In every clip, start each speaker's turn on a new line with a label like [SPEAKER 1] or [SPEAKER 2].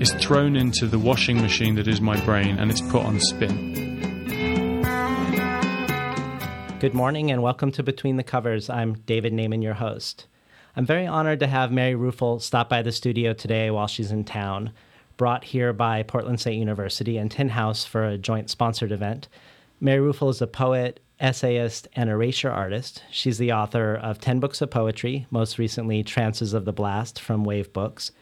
[SPEAKER 1] is thrown into the washing machine that is my brain and it's put on spin.
[SPEAKER 2] Good morning and welcome to Between the Covers. I'm David Naimon, your host. I'm very honored to have Mary Ruefle stop by the studio today while she's in town, brought here by Portland State University and Tin House for a joint sponsored event. Mary Ruefle is a poet, essayist, and erasure artist. She's the author of 10 books of poetry, most recently Trances of the Blast from Wave Books,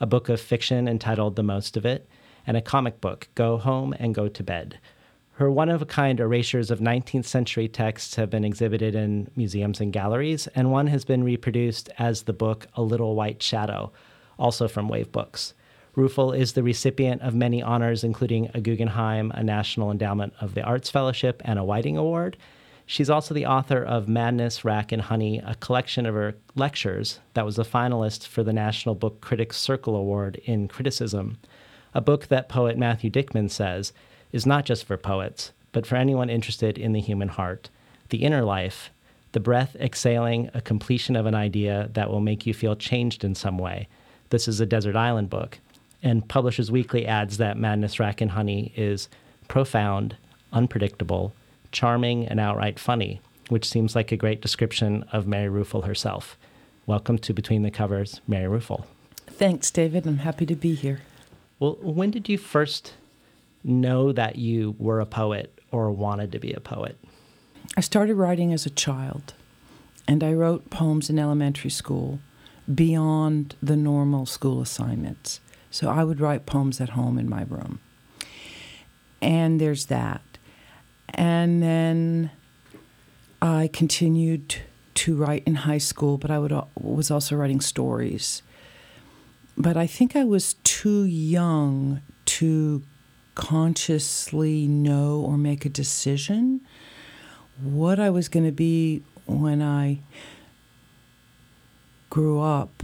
[SPEAKER 2] a book of fiction entitled The Most of It, and a comic book, Go Home and Go to Bed. Her one of a kind erasures of 19th century texts have been exhibited in museums and galleries, and one has been reproduced as the book A Little White Shadow, also from Wave Books. Ruefle is the recipient of many honors, including a Guggenheim, a National Endowment of the Arts Fellowship, and a Whiting Award. She's also the author of Madness, Rack, and Honey, a collection of her lectures that was a finalist for the National Book Critics Circle Award in Criticism, a book that poet Matthew Dickman says is not just for poets, but for anyone interested in the human heart, the inner life, the breath exhaling a completion of an idea that will make you feel changed in some way. This is a Desert Island book. And Publishers Weekly adds that Madness, Rack, and Honey is profound, unpredictable, charming, and outright funny, which seems like a great description of Mary Ruefle herself. Welcome to Between the Covers, Mary Ruefle.
[SPEAKER 3] Thanks, David. I'm happy to be here.
[SPEAKER 2] Well, when did you first know that you were a poet or wanted to be a poet?
[SPEAKER 3] I started writing as a child, and I wrote poems in elementary school beyond the normal school assignments. So I would write poems at home in my room. And there's that. And then I continued to write in high school, but I would, was also writing stories. But I think I was too young to consciously know or make a decision what I was going to be when I grew up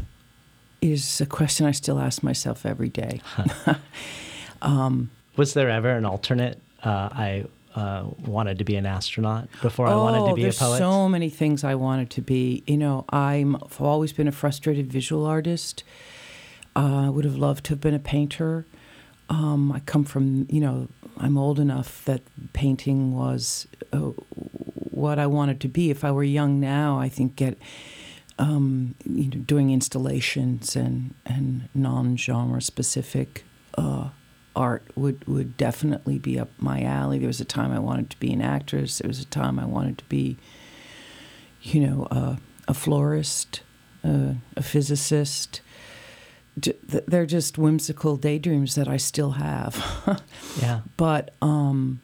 [SPEAKER 3] is a question I still ask myself every day.
[SPEAKER 2] um, was there ever an alternate? Uh, I uh, wanted to be an astronaut before
[SPEAKER 3] oh,
[SPEAKER 2] I wanted to be
[SPEAKER 3] a poet.
[SPEAKER 2] There's
[SPEAKER 3] so many things I wanted to be. You know, I'm, I've always been a frustrated visual artist. Uh, I would have loved to have been a painter. Um, I come from, you know, I'm old enough that painting was uh, what I wanted to be. If I were young now, I think get um, you know, doing installations and and non-genre specific uh, art would would definitely be up my alley. There was a time I wanted to be an actress. There was a time I wanted to be, you know, uh, a florist, uh, a physicist they're just whimsical daydreams that I still have.
[SPEAKER 2] yeah.
[SPEAKER 3] But um,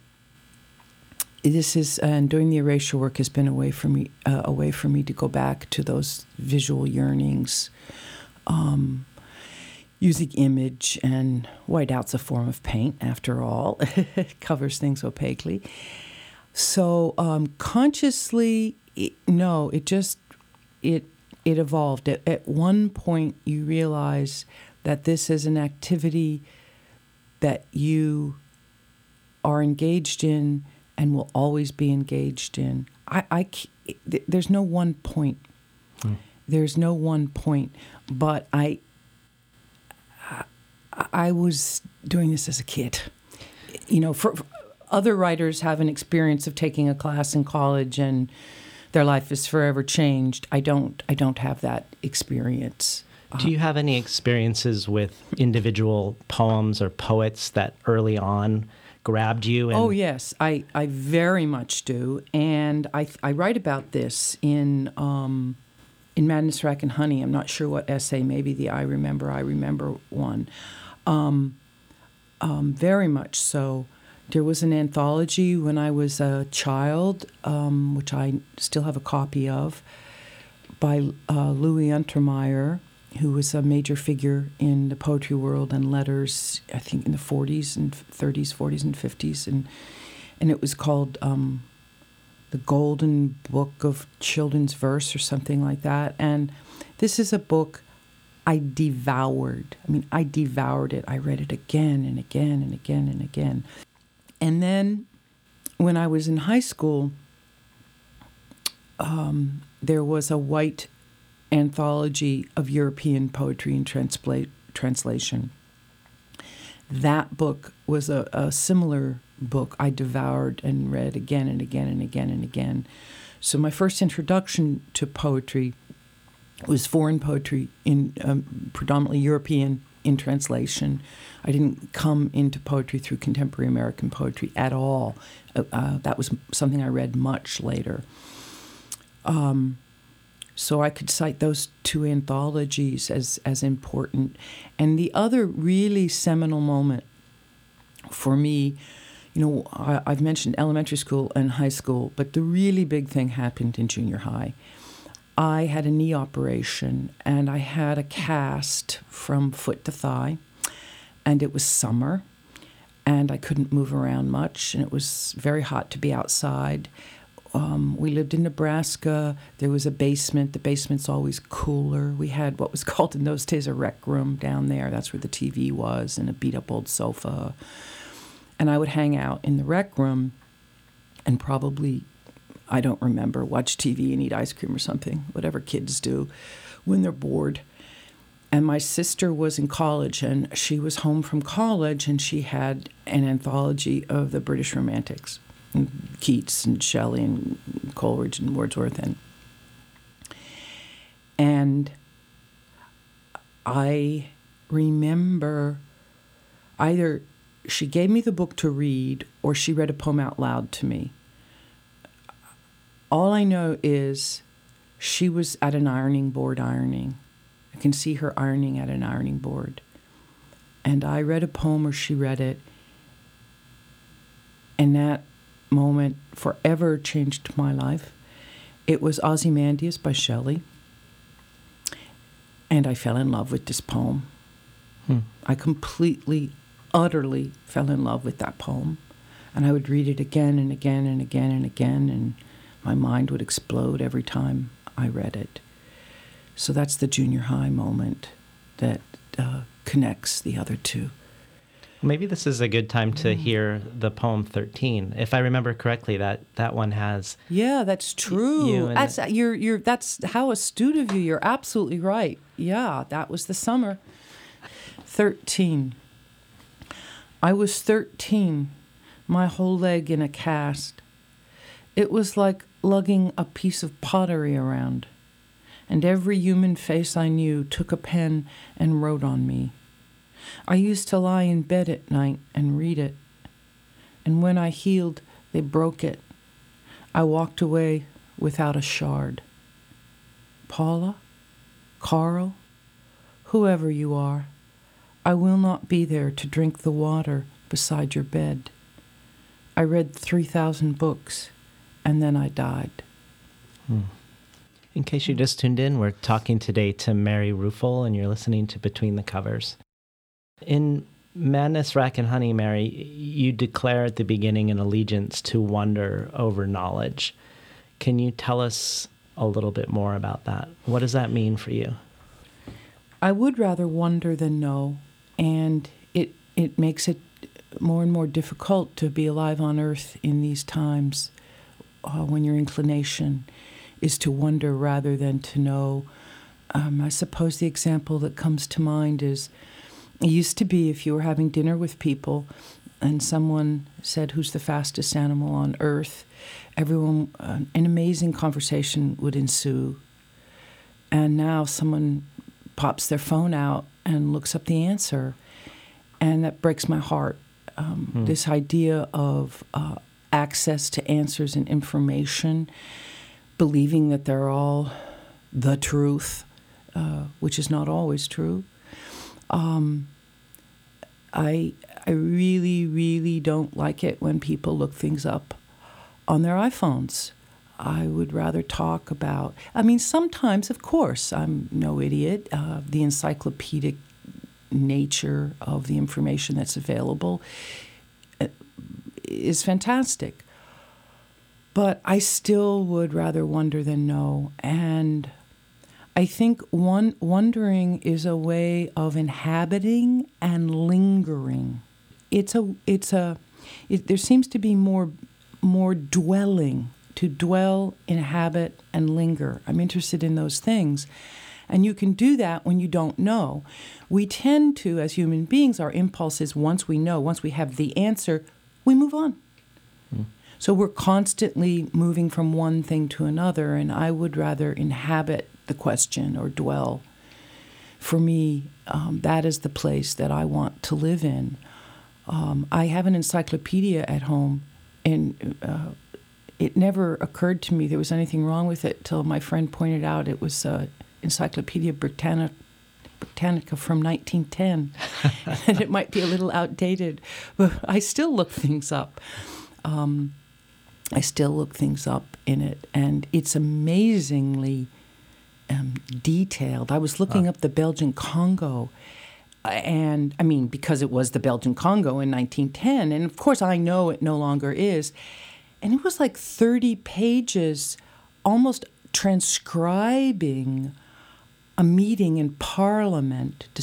[SPEAKER 3] this is and doing the erasure work has been a way for me uh, a way for me to go back to those visual yearnings. Um, using image and whiteout's a form of paint after all it covers things opaquely so um, consciously it, no it just it it evolved. At, at one point, you realize that this is an activity that you are engaged in and will always be engaged in. I, I there's no one point. Hmm. There's no one point, but I, I was doing this as a kid. You know, for, for other writers have an experience of taking a class in college and their life is forever changed. I don't I don't have that experience.
[SPEAKER 2] Do you have any experiences with individual poems or poets that early on grabbed you? And-
[SPEAKER 3] Oh yes, I, I very much do, and I I write about this in um, in Madness, Rack and Honey. I'm not sure what essay, maybe the I Remember, I Remember one. Um, um, very much so. There was an anthology when I was a child, um, which I still have a copy of, by uh, Louis Untermeyer, who was a major figure in the poetry world and letters, I think in the 40s and 30s, 40s and 50s. And, and it was called um, The Golden Book of Children's Verse or something like that. And this is a book I devoured. I mean, I devoured it. I read it again and again and again and again. And then when I was in high school, um, there was a white anthology of European poetry and transla- translation. That book was a, a similar book I devoured and read again and again and again and again. So my first introduction to poetry was foreign poetry in um, predominantly European in translation. I didn't come into poetry through contemporary American poetry at all. Uh, uh, that was something I read much later. Um, so I could cite those two anthologies as, as important. And the other really seminal moment for me, you know, I, I've mentioned elementary school and high school, but the really big thing happened in junior high. I had a knee operation and I had a cast from foot to thigh, and it was summer, and I couldn't move around much, and it was very hot to be outside. Um, we lived in Nebraska. There was a basement. The basement's always cooler. We had what was called in those days a rec room down there. That's where the TV was, and a beat up old sofa. And I would hang out in the rec room and probably I don't remember, watch TV and eat ice cream or something, whatever kids do when they're bored. And my sister was in college and she was home from college and she had an anthology of the British Romantics, and Keats and Shelley and Coleridge and Wordsworth and and I remember either she gave me the book to read or she read a poem out loud to me all I know is she was at an ironing board ironing. I can see her ironing at an ironing board. And I read a poem or she read it. And that moment forever changed my life. It was Ozymandias by Shelley. And I fell in love with this poem.
[SPEAKER 2] Hmm.
[SPEAKER 3] I completely, utterly fell in love with that poem. And I would read it again and again and again and again. And my mind would explode every time I read it. So that's the junior high moment that uh, connects the other two.
[SPEAKER 2] Maybe this is a good time to hear the poem 13. If I remember correctly, that, that one has.
[SPEAKER 3] Yeah, that's true.
[SPEAKER 2] you and
[SPEAKER 3] that's you're you're that's how astute of you. You're absolutely right. Yeah, that was the summer. 13. I was 13, my whole leg in a cast. It was like lugging a piece of pottery around, and every human face I knew took a pen and wrote on me. I used to lie in bed at night and read it, and when I healed, they broke it. I walked away without a shard. Paula, Carl, whoever you are, I will not be there to drink the water beside your bed. I read 3,000 books and then I died.
[SPEAKER 2] Hmm. In case you just tuned in, we're talking today to Mary Ruefle, and you're listening to Between the Covers. In Madness, Rack, and Honey, Mary, you declare at the beginning an allegiance to wonder over knowledge. Can you tell us a little bit more about that? What does that mean for you?
[SPEAKER 3] I would rather wonder than know, and it it makes it more and more difficult to be alive on Earth in these times uh, when your inclination is to wonder rather than to know. Um, I suppose the example that comes to mind is it used to be if you were having dinner with people and someone said, Who's the fastest animal on earth? everyone, uh, an amazing conversation would ensue. And now someone pops their phone out and looks up the answer. And that breaks my heart Um, This idea of uh, access to answers and information, believing that they're all the truth, uh, which is not always true. Um, I I really really don't like it when people look things up on their iPhones. I would rather talk about. I mean, sometimes, of course, I'm no idiot. Uh, the encyclopedic nature of the information that's available uh, is fantastic. But I still would rather wonder than know. And I think one wondering is a way of inhabiting and lingering. It's a it's a it, there seems to be more more dwelling to dwell, inhabit, and linger. I'm interested in those things. And you can do that when you don't know. We tend to, as human beings, our impulse is once we know, once we have the answer, we move on. So we're constantly moving from one thing to another, and I would rather inhabit the question or dwell. For me, um, that is the place that I want to live in. Um, I have an encyclopedia at home, and uh, it never occurred to me there was anything wrong with it till my friend pointed out it was uh, Encyclopedia Britannica, Britannica from 1910, and it might be a little outdated, but I still look things up. Um, I still look things up in it, and it's amazingly um, detailed. I was looking up the Belgian Congo, and I mean, because it was the Belgian Congo in 1910, and of course I know it no longer is. And it was like 30 pages, almost transcribing a meeting in Parliament to,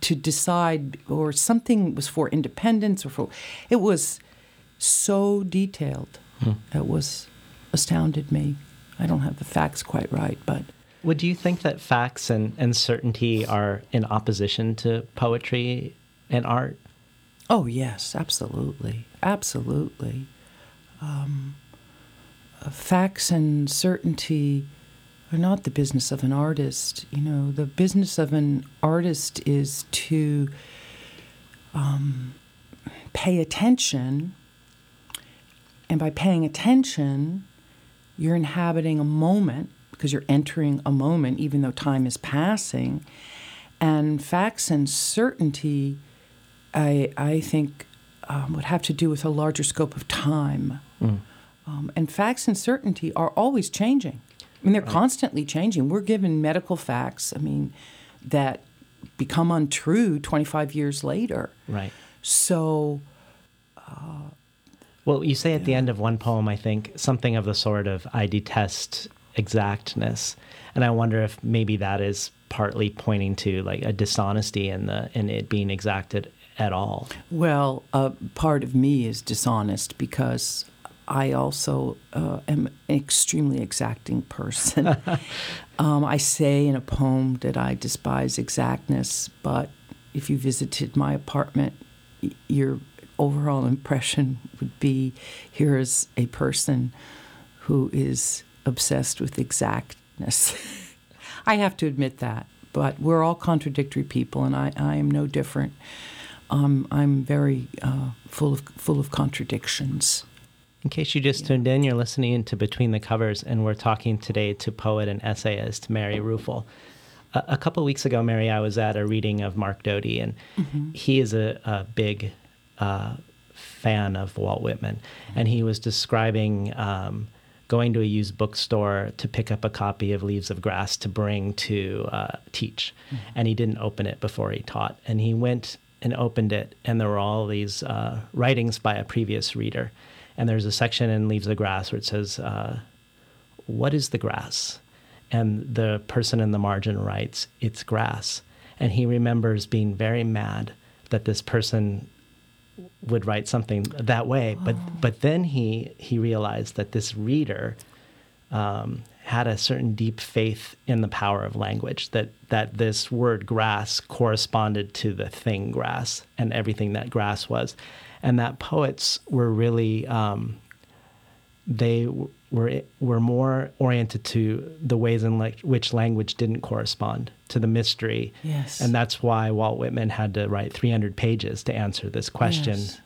[SPEAKER 3] to decide, or something was for independence, or for. It was so detailed. Hmm. It was astounded me. I don't have the facts quite right, but
[SPEAKER 2] Would you think that facts and, and certainty are in opposition to poetry and art?
[SPEAKER 3] Oh, yes, absolutely. Absolutely. Um, uh, facts and certainty are not the business of an artist. You know, the business of an artist is to um, pay attention. And by paying attention, you're inhabiting a moment because you're entering a moment, even though time is passing. And facts and certainty I, I think um, would have to do with a larger scope of time. Um, and facts and certainty are always changing. I mean, they're constantly changing. We're given medical facts, I mean, that become untrue 25 years later.
[SPEAKER 2] Right.
[SPEAKER 3] So,
[SPEAKER 2] Well, you say at the end of one poem, I think, something of the sort of, I detest exactness. And I wonder if maybe that is partly pointing to like a dishonesty in the in it being exacted at all.
[SPEAKER 3] well, uh, part of me is dishonest because I also uh, am an extremely exacting person. um, I say in a poem that I despise exactness, but if you visited my apartment, your overall impression would be here is a person who is obsessed with exactness. I have to admit that, but we're all contradictory people, and I, I am no different. Um, I'm very uh, full of full of contradictions.
[SPEAKER 2] In case you just tuned in, you're listening to Between the Covers, and we're talking today to poet and essayist Mary Ruefle. A, a couple weeks ago, Mary, I was at a reading of Mark Doty, and he is a, a big uh, fan of Walt Whitman, and he was describing um, going to a used bookstore to pick up a copy of Leaves of Grass to bring to uh, teach, and he didn't open it before he taught, and he went and opened it, and there were all these uh, writings by a previous reader, and there's a section in Leaves of Grass where it says, uh, "What is the grass?" And the person in the margin writes, "It's grass," and he remembers being very mad that this person would write something that way. But but then he he realized that this reader um, had a certain deep faith in the power of language. That that this word grass corresponded to the thing grass and everything that grass was, and that poets were really. Um, they were were more oriented to the ways in which language didn't correspond to the mystery.
[SPEAKER 3] Yes.
[SPEAKER 2] And that's why Walt Whitman had to write 300 pages to answer this question.
[SPEAKER 3] Yes.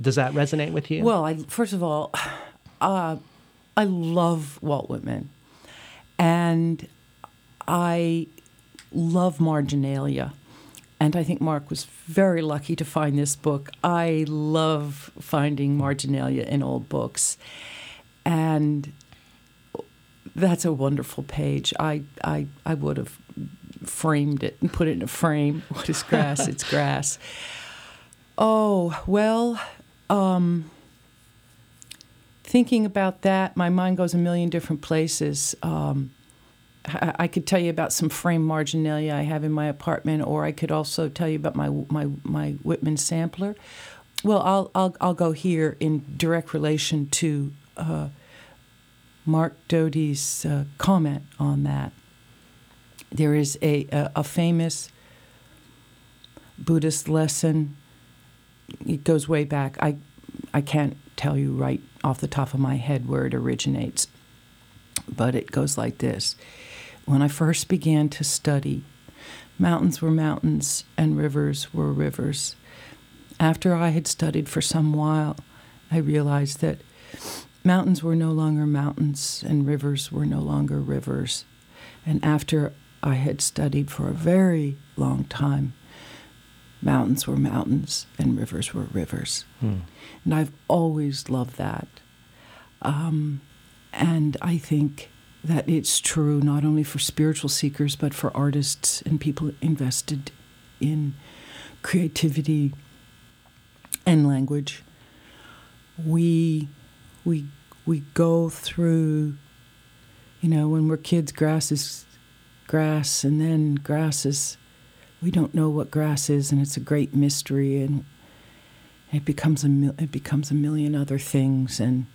[SPEAKER 2] Does that resonate with you?
[SPEAKER 3] Well, I, first of all, uh, I love Walt Whitman, and I love marginalia. And I think Mark was very lucky to find this book. I love finding marginalia in old books. And that's a wonderful page. I, I, I would have framed it and put it in a frame. What is grass? it's grass. Oh, well, um, thinking about that, my mind goes a million different places. Um, I, could tell you about some frame marginalia I have in my apartment, or I could also tell you about my my my Whitman sampler. Well, I'll I'll I'll go here in direct relation to uh, Mark Doty's uh, comment on that. There is a a, a famous Buddhist lesson. It goes way back. I I can't tell you right off the top of my head where it originates, but it goes like this. When I first began to study, mountains were mountains and rivers were rivers. After I had studied for some while, I realized that mountains were no longer mountains and rivers were no longer rivers. And after I had studied for a very long time, mountains were mountains and rivers were rivers.
[SPEAKER 2] Hmm.
[SPEAKER 3] And I've always loved that. Um, and I think that it's true not only for spiritual seekers, but for artists and people invested in creativity and language. We, we, we go through, you know, when we're kids, grass is grass, and then grass is, we don't know what grass is, and it's a great mystery, and it becomes a it becomes a million other things, and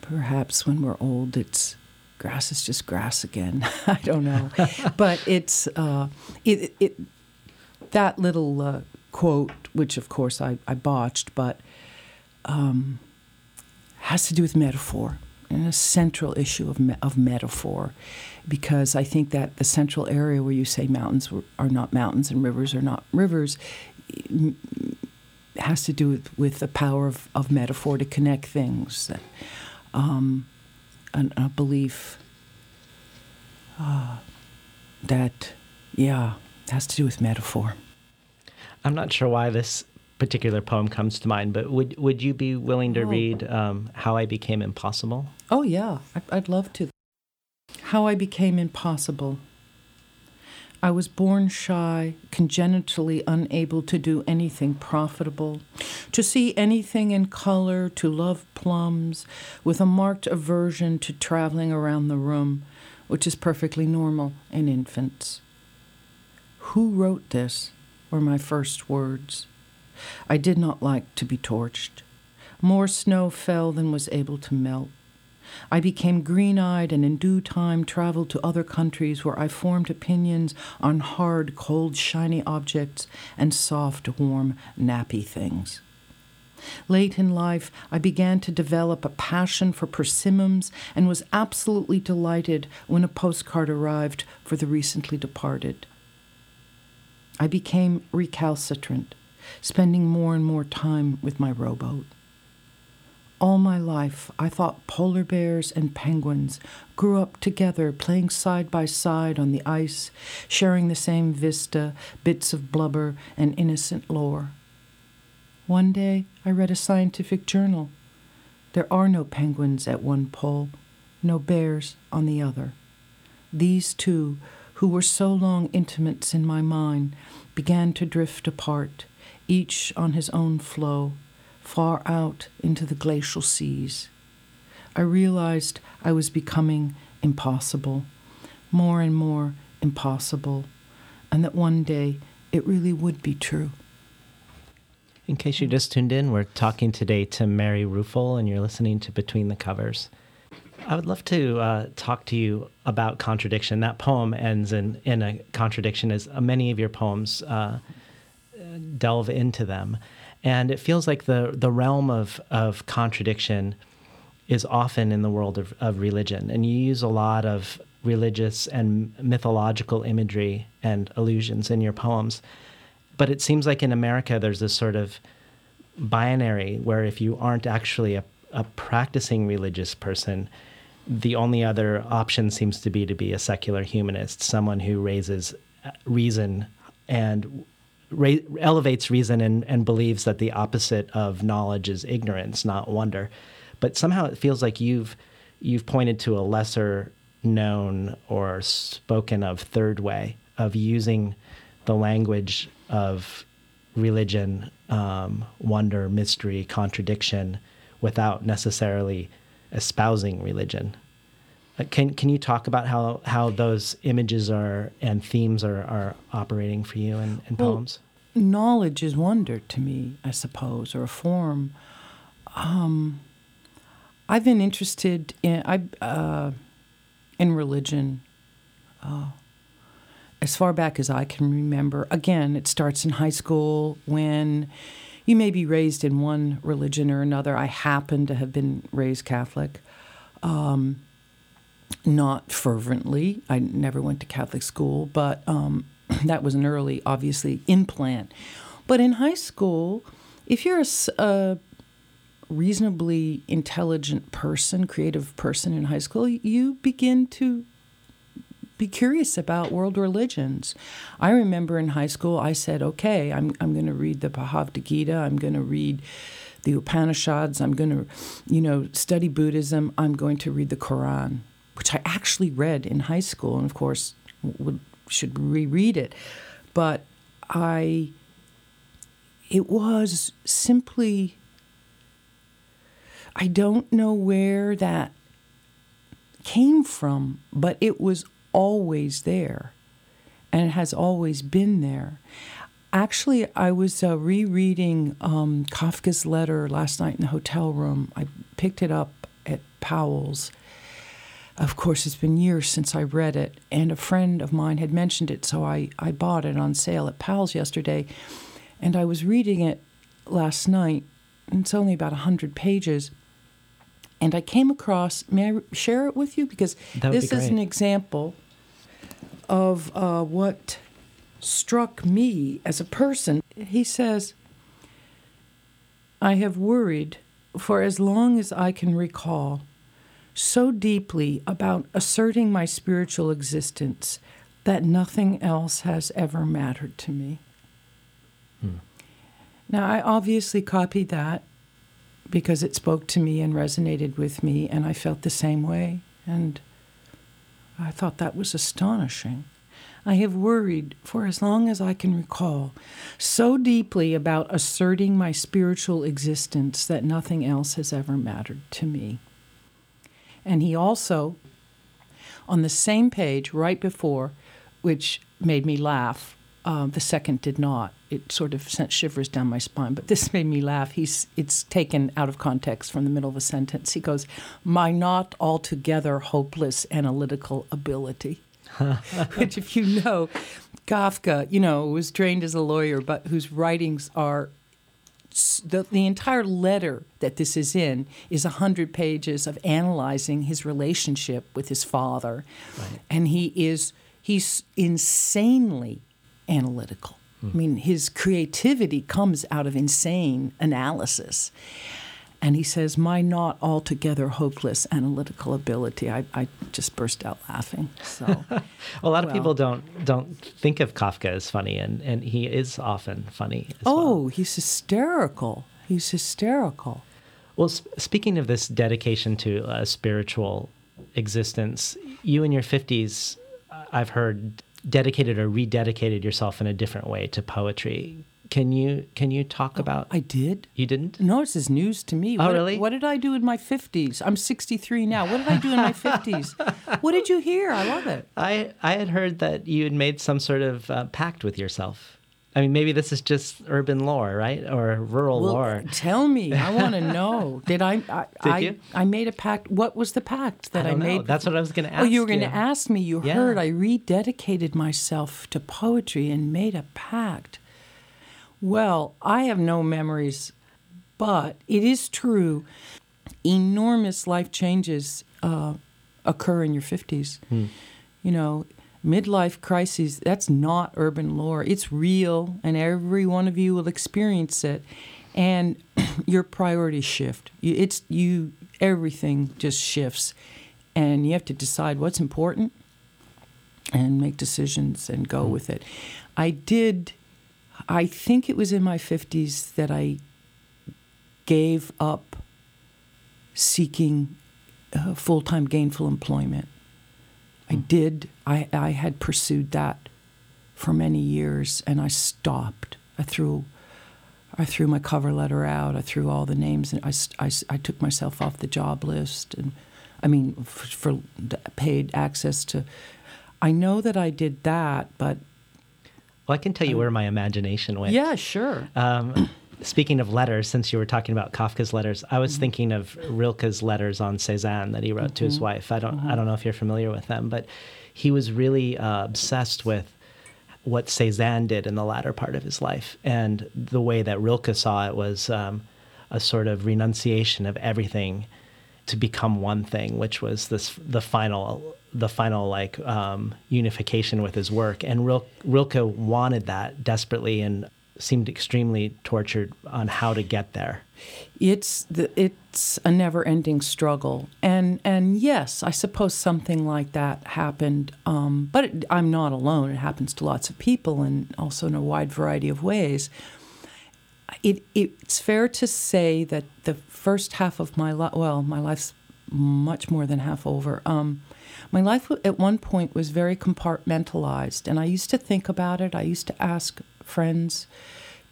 [SPEAKER 3] perhaps when we're old, it's grass is just grass again. I don't know, but it's uh, it, it that little uh, quote, which of course I, I botched, but um, has to do with metaphor and a central issue of me- of metaphor, because I think that the central area where you say mountains are not mountains and rivers are not rivers. Has to do with, with the power of, of metaphor to connect things. Um, an, a belief uh, that, yeah, has to do with metaphor.
[SPEAKER 2] I'm not sure why this particular poem comes to mind, but would would you be willing to
[SPEAKER 3] Oh.
[SPEAKER 2] read um, "How I Became Impossible"?
[SPEAKER 3] Oh, yeah, I'd love to. How I became impossible. I was born shy, congenitally unable to do anything profitable, to see anything in color, to love plums, with a marked aversion to traveling around the room, which is perfectly normal in infants. Who wrote this? were my first words. I did not like to be torched. More snow fell than was able to melt. I became green eyed and in due time traveled to other countries where I formed opinions on hard, cold, shiny objects and soft, warm, nappy things. Late in life, I began to develop a passion for persimmons and was absolutely delighted when a postcard arrived for the recently departed. I became recalcitrant, spending more and more time with my rowboat. All my life, I thought polar bears and penguins grew up together, playing side by side on the ice, sharing the same vista, bits of blubber, and innocent lore. One day, I read a scientific journal. There are no penguins at one pole, no bears on the other. These two, who were so long intimates in my mind, began to drift apart, each on his own floe, far out into the glacial seas. I realized I was becoming impossible, more and more impossible, and that one day it really would be true.
[SPEAKER 2] In case you just tuned in, we're talking today to Mary Ruefle, and you're listening to Between the Covers. I would love to uh, talk to you about contradiction. That poem ends in, in a contradiction, as many of your poems uh, delve into them. And it feels like the, the realm of, of contradiction is often in the world of, of religion, and you use a lot of religious and mythological imagery and allusions in your poems. But it seems like in America, there's this sort of binary where if you aren't actually a, a practicing religious person, the only other option seems to be to be a secular humanist, someone who raises reason and ra- elevates reason and, and believes that the opposite of knowledge is ignorance, not wonder. But somehow it feels like you've you've pointed to a lesser known or spoken of third way of using the language of religion, um, wonder, mystery, contradiction, without necessarily espousing religion. Uh, can can you talk about how, how those images are and themes are, are operating for you in, in
[SPEAKER 3] Well,
[SPEAKER 2] poems?
[SPEAKER 3] knowledge is wonder to me, I suppose, or a form. Um, I've been interested in I uh, in religion uh, as far back as I can remember. Again, it starts in high school when you may be raised in one religion or another. I happen to have been raised Catholic. Um, not fervently. I never went to Catholic school, but um, that was an early, obviously, implant. But in high school, if you're a reasonably intelligent person, creative person in high school, you begin to be curious about world religions. I remember in high school, I said, okay, I'm, I'm going to read the Bhagavad Gita, I'm going to read the Upanishads, I'm going to, you know, study Buddhism, I'm going to read the Quran, which I actually read in high school, and of course, would, should reread it. But I, it was simply, I don't know where that came from, but it was always there and it has always been there. Actually, I was uh, rereading um, Kafka's letter last night in the hotel room. I picked it up at Powell's. Of course, it's been years since I read it, and a friend of mine had mentioned it, so I, I bought it on sale at Powell's yesterday. And I was reading it last night, and it's only about 100 pages. And I came across, may I share it with you? Because this is an example of uh, what struck me as a person. He says, I have worried for as long as I can recall so deeply about asserting my spiritual existence that nothing else has ever mattered to me. Hmm. Now, I obviously copied that because it spoke to me and resonated with me, and I felt the same way. And I thought that was astonishing. I have worried for as long as I can recall so deeply about asserting my spiritual existence that nothing else has ever mattered to me. And he also, on the same page right before, which made me laugh, uh, the second did not. It sort of sent shivers down my spine, but this made me laugh. He's it's taken out of context from the middle of a sentence. He goes, "My not altogether hopeless analytical ability." Which, if you know, Kafka, you know, was trained as a lawyer, but whose writings are the, the entire letter that this is in is 100 pages of analyzing his relationship with his father. And he is, he's insanely analytical. I hmm. mean, his creativity comes out of insane analysis. And he says, My not altogether hopeless analytical ability. I, I just burst out laughing. So,
[SPEAKER 2] a lot of
[SPEAKER 3] well.
[SPEAKER 2] people don't don't think of Kafka as funny, and, and he is often funny. As
[SPEAKER 3] oh, he's hysterical. He's hysterical.
[SPEAKER 2] Well, sp- speaking of this dedication to a spiritual existence, you in your 50s, uh, I've heard, dedicated or rededicated yourself in a different way to poetry. Can you can you talk about?
[SPEAKER 3] I did.
[SPEAKER 2] You didn't?
[SPEAKER 3] No, this is news to me.
[SPEAKER 2] Oh,
[SPEAKER 3] what,
[SPEAKER 2] really?
[SPEAKER 3] What did I do in my 50s? I'm 63 now. What did I do in my 50s? What did you hear? I love it.
[SPEAKER 2] I I had heard that you had made some sort of uh, pact with yourself. I mean, maybe this is just urban lore, right, or rural
[SPEAKER 3] Well,
[SPEAKER 2] lore.
[SPEAKER 3] tell me. I want to know. Did I? I,
[SPEAKER 2] Did
[SPEAKER 3] I,
[SPEAKER 2] you?
[SPEAKER 3] I made a pact. What was the pact that
[SPEAKER 2] I
[SPEAKER 3] I,
[SPEAKER 2] don't know.
[SPEAKER 3] made?
[SPEAKER 2] That's what I was going to ask.
[SPEAKER 3] Oh, you were going to ask me. You
[SPEAKER 2] Yeah.
[SPEAKER 3] heard I rededicated myself to poetry and made a pact. Well, I have no memories, but it is true. enormous life changes uh, occur in your 50s. You know, midlife crises, that's not urban lore. It's real, and every one of you will experience it. And your priorities shift. It's you, everything just shifts. And you have to decide what's important and make decisions and go with it. I did, I think it was in my 50s that I gave up seeking uh, full time gainful employment. I did, I, I had pursued that for many years and I stopped. I threw. I threw my cover letter out. I threw all the names, and I, I I took myself off the job list. And I mean, f- for paid access to. I know that I did that, but
[SPEAKER 2] Well, I can tell you where my imagination went.
[SPEAKER 3] yeah, sure.
[SPEAKER 2] Um, speaking of letters, since you were talking about Kafka's letters, I was thinking of Rilke's letters on Cézanne that he wrote to his wife. I don't, I don't know if you're familiar with them, but he was really uh, obsessed with what Cézanne did in the latter part of his life, and the way that Rilke saw it was um, a sort of renunciation of everything to become one thing, which was this the final the final like um, unification with his work. And Rilke, Rilke wanted that desperately and seemed extremely tortured on how to get there.
[SPEAKER 3] it's the, it's a never-ending struggle, and and yes, I suppose something like that happened. Um, but it, I'm not alone. It happens to lots of people, and also in a wide variety of ways. It it's fair to say that the first half of my life, well, my life's much more than half over. Um, my life at one point was very compartmentalized, and I used to think about it. I used to ask friends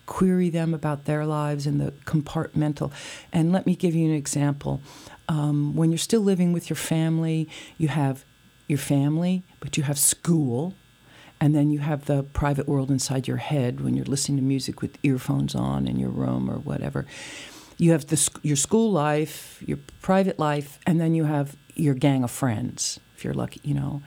[SPEAKER 3] query them about their lives and the compartmental. And let me give you an example. Um, when you're still living with your family, you have your family, but you have school, and then you have the private world inside your head when you're listening to music with earphones on in your room or whatever. You have the, your school life, your private life, and then you have your gang of friends, if you're lucky, you know.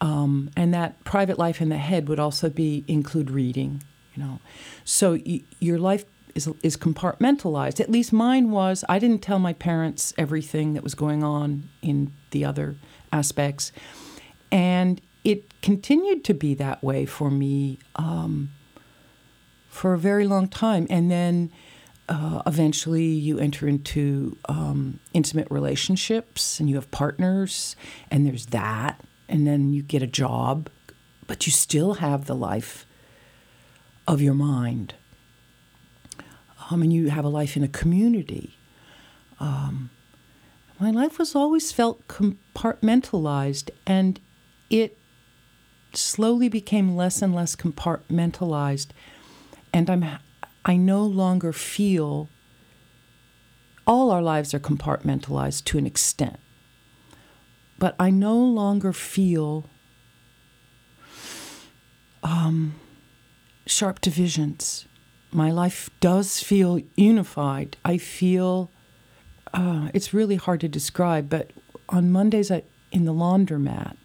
[SPEAKER 3] Um, and that private life in the head would also be include reading, you know. So y- your life is is compartmentalized. At least mine was. I didn't tell my parents everything that was going on in the other aspects, and it continued to be that way for me um, for a very long time. And then uh, eventually you enter into um, intimate relationships and you have partners, and there's that. And then you get a job, but you still have the life of your mind. Um, and you have a life in a community. Um, my life was always felt compartmentalized, and it slowly became less and less compartmentalized. And I'm, I no longer feel. All our lives are compartmentalized to an extent, but I no longer feel um, sharp divisions. My life does feel unified. I feel uh, it's really hard to describe, but on Mondays I, in the laundromat,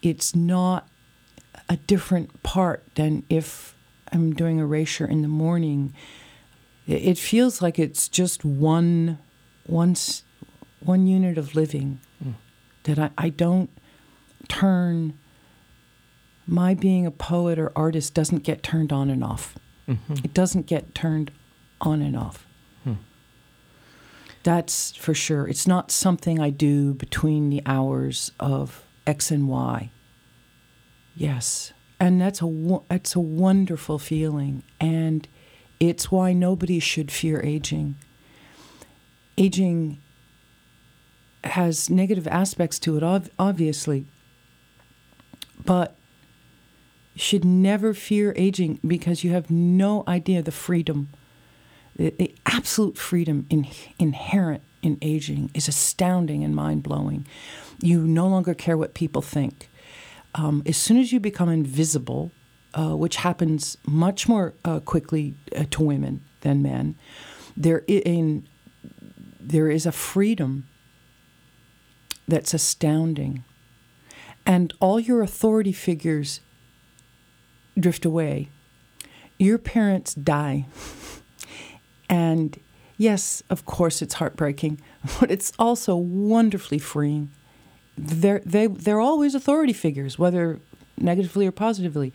[SPEAKER 3] it's not a different part than if I'm doing erasure in the morning. It feels like it's just one, one, one unit of living. Mm. That I, I don't turn. My being a poet or artist doesn't get turned on and off. Mm-hmm. It doesn't get turned on and off. Hmm. That's for sure. It's not something I do between the hours of X and Y. Yes, and that's a that's a wonderful feeling, and it's why nobody should fear aging. Aging has negative aspects to it, ob- obviously, but should never fear aging because you have no idea the freedom, the, the absolute freedom in, inherent in aging is astounding and mind blowing. You no longer care what people think. Um, as soon as you become invisible, uh, which happens much more uh, quickly uh, to women than men, there in there is a freedom that's astounding, and all your authority figures drift away. Your parents die, and yes, of course, it's heartbreaking, but it's also wonderfully freeing. They're they they're always authority figures, whether negatively or positively,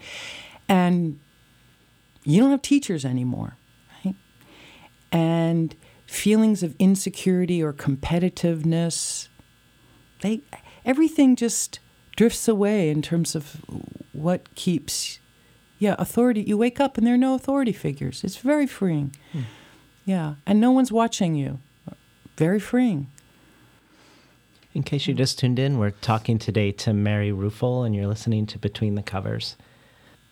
[SPEAKER 3] and you don't have teachers anymore, right? And feelings of insecurity or competitiveness, they everything just drifts away in terms of what keeps yeah authority. You wake up and there are no authority figures. It's very freeing.
[SPEAKER 2] Hmm.
[SPEAKER 3] yeah and no one's watching you. Very freeing
[SPEAKER 2] In case you just tuned in, we're talking today to Mary Ruefle, and you're listening to Between the Covers.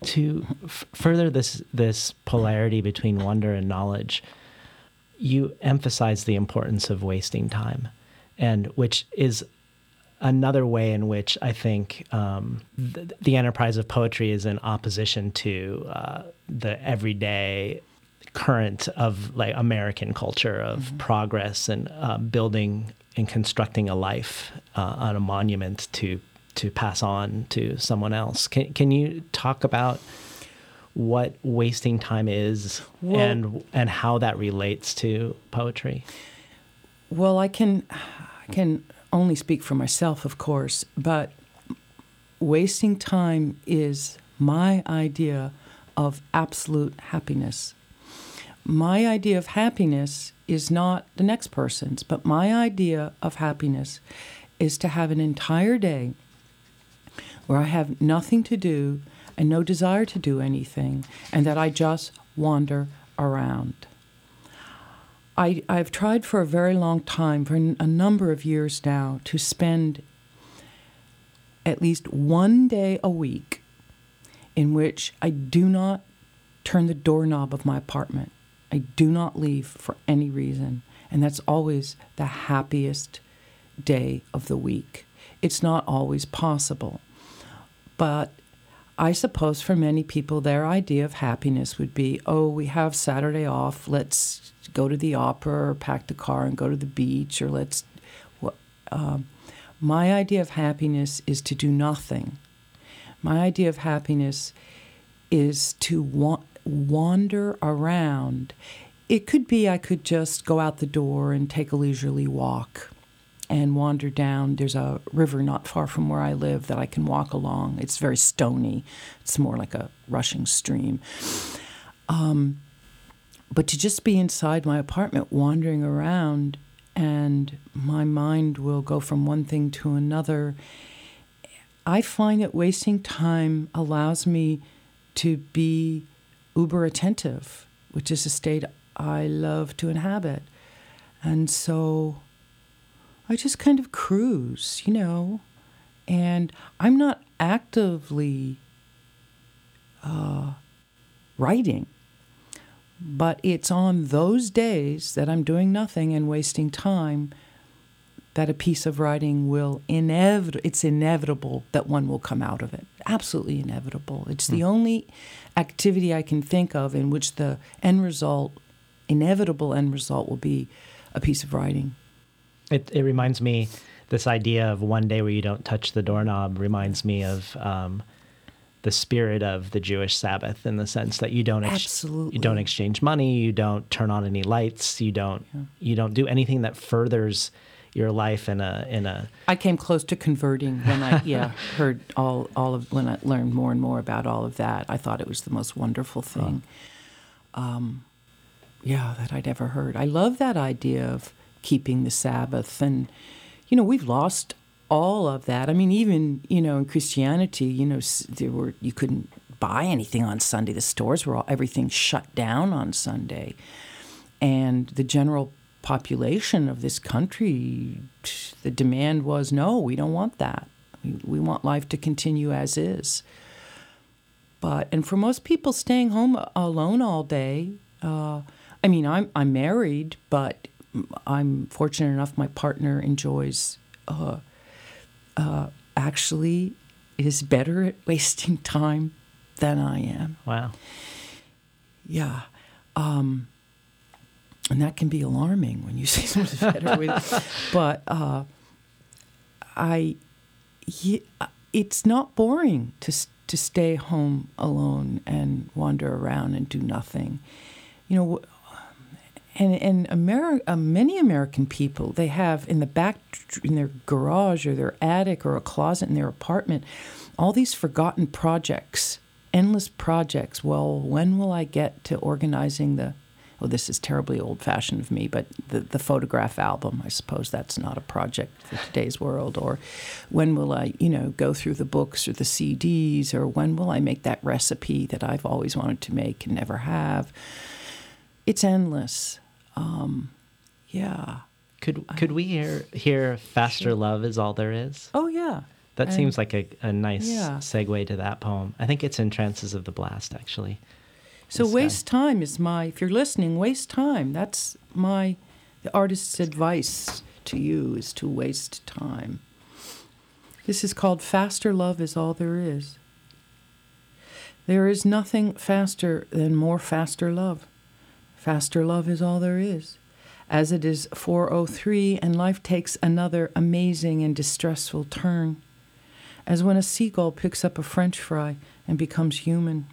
[SPEAKER 2] To f- further this this polarity between wonder and knowledge, you emphasize the importance of wasting time, and which is another way in which I think um, the, the enterprise of poetry is in opposition to uh, the everyday current of like American culture of progress and uh, building and constructing a life uh, on a monument to to pass on to someone else. Can can you talk about what wasting time is
[SPEAKER 3] Well-
[SPEAKER 2] and and how that relates to poetry?
[SPEAKER 3] well i can i can only speak for myself of course but wasting time is my idea of absolute happiness my idea of happiness is not the next person's, but my idea of happiness is to have an entire day where I have nothing to do and no desire to do anything, and that I just wander around. I, I've tried for a very long time, for a number of years now, to spend at least one day a week in which I do not turn the doorknob of my apartment. I do not leave for any reason. And that's always the happiest day of the week. It's not always possible. But I suppose for many people, their idea of happiness would be oh, we have Saturday off, let's go to the opera or pack the car and go to the beach, or let's. Um, my idea of happiness is to do nothing. My idea of happiness is to wa- wander around. It could be I could just go out the door and take a leisurely walk and wander down. There's a river not far from where I live that I can walk along. It's very stony, it's more like a rushing stream. Um, but to just be inside my apartment wandering around and my mind will go from one thing to another. I find that wasting time allows me to be uber attentive, which is a state I love to inhabit. And so I just kind of cruise, you know, and I'm not actively uh, writing, but it's on those days that I'm doing nothing and wasting time that a piece of writing will inevitable it's inevitable that one will come out of it. Absolutely inevitable. It's the only activity i can think of in which the end result inevitable end result will be a piece of writing.
[SPEAKER 2] It, it reminds me, this idea of one day where you don't touch the doorknob reminds me of um, the spirit of the Jewish Sabbath in the sense that you don't ex-
[SPEAKER 3] Absolutely.
[SPEAKER 2] you don't exchange money, you don't turn on any lights, you don't you don't do anything that furthers your life in a in a
[SPEAKER 3] i came close to converting when i yeah heard all all of when i learned more and more about all of that i thought it was the most wonderful thing. Um, yeah that i'd ever heard. I love that idea of keeping the sabbath and you know we've lost all of that. I mean even you know in christianity you know there were you couldn't buy anything on sunday. The stores were all everything shut down on sunday. And the general population of this country the demand was no we don't want that we, we want life to continue as is but and for most people staying home alone all day uh, i mean i'm i'm married but i'm fortunate enough my partner enjoys uh, uh, actually is better at wasting time than i am
[SPEAKER 2] wow.
[SPEAKER 3] yeah. Um, and that can be alarming when you see someone's better with. But uh, I, ye- it's not boring to to stay home alone and wander around and do nothing. You know, and and Ameri- uh, many American people they have in the back in their garage or their attic or a closet in their apartment all these forgotten projects endless projects well when will I get to organizing the this is terribly old fashioned of me but the the photograph album I suppose that's not a project for today's world or when will I you know go through the books or the CDs or when will I make that recipe that I've always wanted to make and never have it's endless um, yeah.
[SPEAKER 2] Could could we hear hear faster sure. love is all there is?
[SPEAKER 3] Oh yeah.
[SPEAKER 2] That and, seems like a, a nice
[SPEAKER 3] yeah.
[SPEAKER 2] segue to that poem. I think it's in Trances of the Blast actually.
[SPEAKER 3] So waste time is my if you're listening, waste time. That's my the artist's advice to you is to waste time. This is called Faster Love is All There Is. There is nothing faster than more faster love. Faster love is all there is. As it is 403 and life takes another amazing and distressful turn. As when a seagull picks up a french fry and becomes human.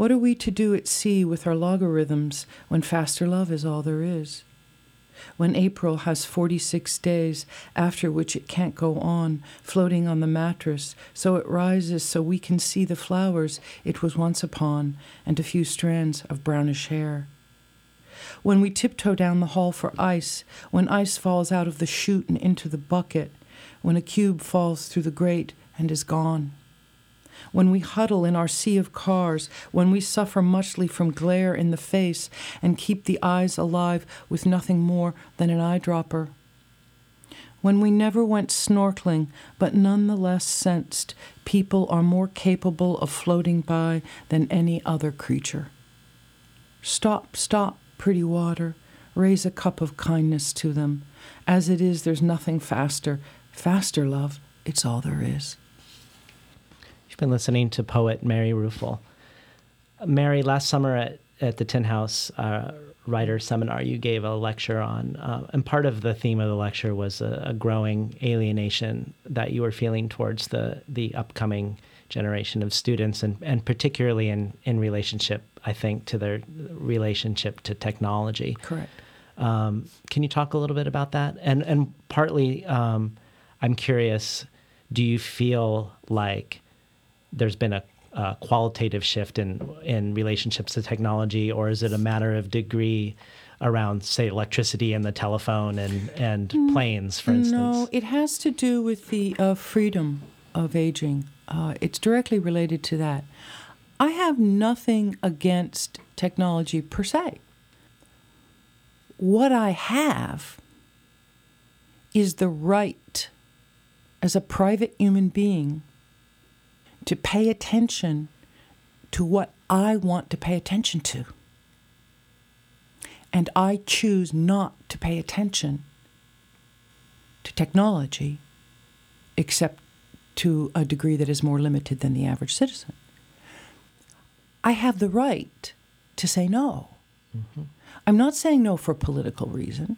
[SPEAKER 3] What are we to do at sea with our logarithms when faster love is all there is? When April has 46 days, after which it can't go on, floating on the mattress, so it rises so we can see the flowers it was once upon and a few strands of brownish hair. When we tiptoe down the hall for ice, when ice falls out of the chute and into the bucket, when a cube falls through the grate and is gone when we huddle in our sea of cars, when we suffer muchly from glare in the face and keep the eyes alive with nothing more than an eyedropper. When we never went snorkeling, but none the less sensed people are more capable of floating by than any other creature. Stop, stop, pretty water. Raise a cup of kindness to them. As it is, there's nothing faster. Faster, love, it's all there is
[SPEAKER 2] been listening to poet Mary Ruefle. Mary, last summer at, at the Tin House uh, Writer Seminar, you gave a lecture on, uh, and part of the theme of the lecture was a, a, growing alienation that you were feeling towards the, the upcoming generation of students, and, and particularly in, in relationship, I think, to their relationship to technology.
[SPEAKER 3] Correct.
[SPEAKER 2] Um, can you talk a little bit about that? And, and partly, um, I'm curious, do you feel like there's been a, qualitative shift in in relationships to technology, or is it a matter of degree around, say, electricity and the telephone and and mm, planes, for instance?
[SPEAKER 3] No, it has to do with the uh, freedom of aging. Uh, it's directly related to that. I have nothing against technology per se. What I have is the right as a private human being to pay attention to what I want to pay attention to. And I choose not to pay attention to technology except to a degree that is more limited than the average citizen. I have the right to say no. Mm-hmm. I'm not saying no for political reason.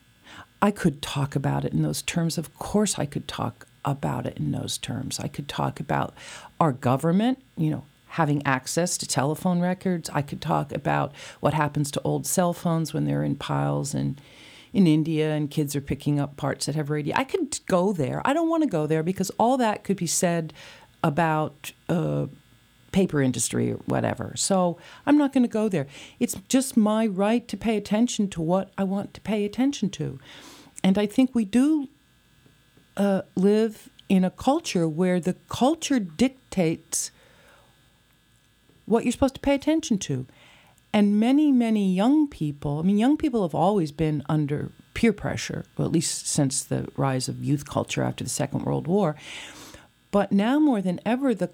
[SPEAKER 3] I could talk about it in those terms. Of course, I could talk about it in those terms. I could talk about our government, you know, having access to telephone records. I could talk about what happens to old cell phones when they're in piles and in India and kids are picking up parts that have radio. I could go there. I don't want to go there because all that could be said about uh, paper industry or whatever. So I'm not going to go there. It's just my right to pay attention to what I want to pay attention to. And I think we do uh, live in a culture where the culture dictates what you're supposed to pay attention to. And many, many young people, I mean, young people have always been under peer pressure, at least since the rise of youth culture after the Second World War. But now more than ever, the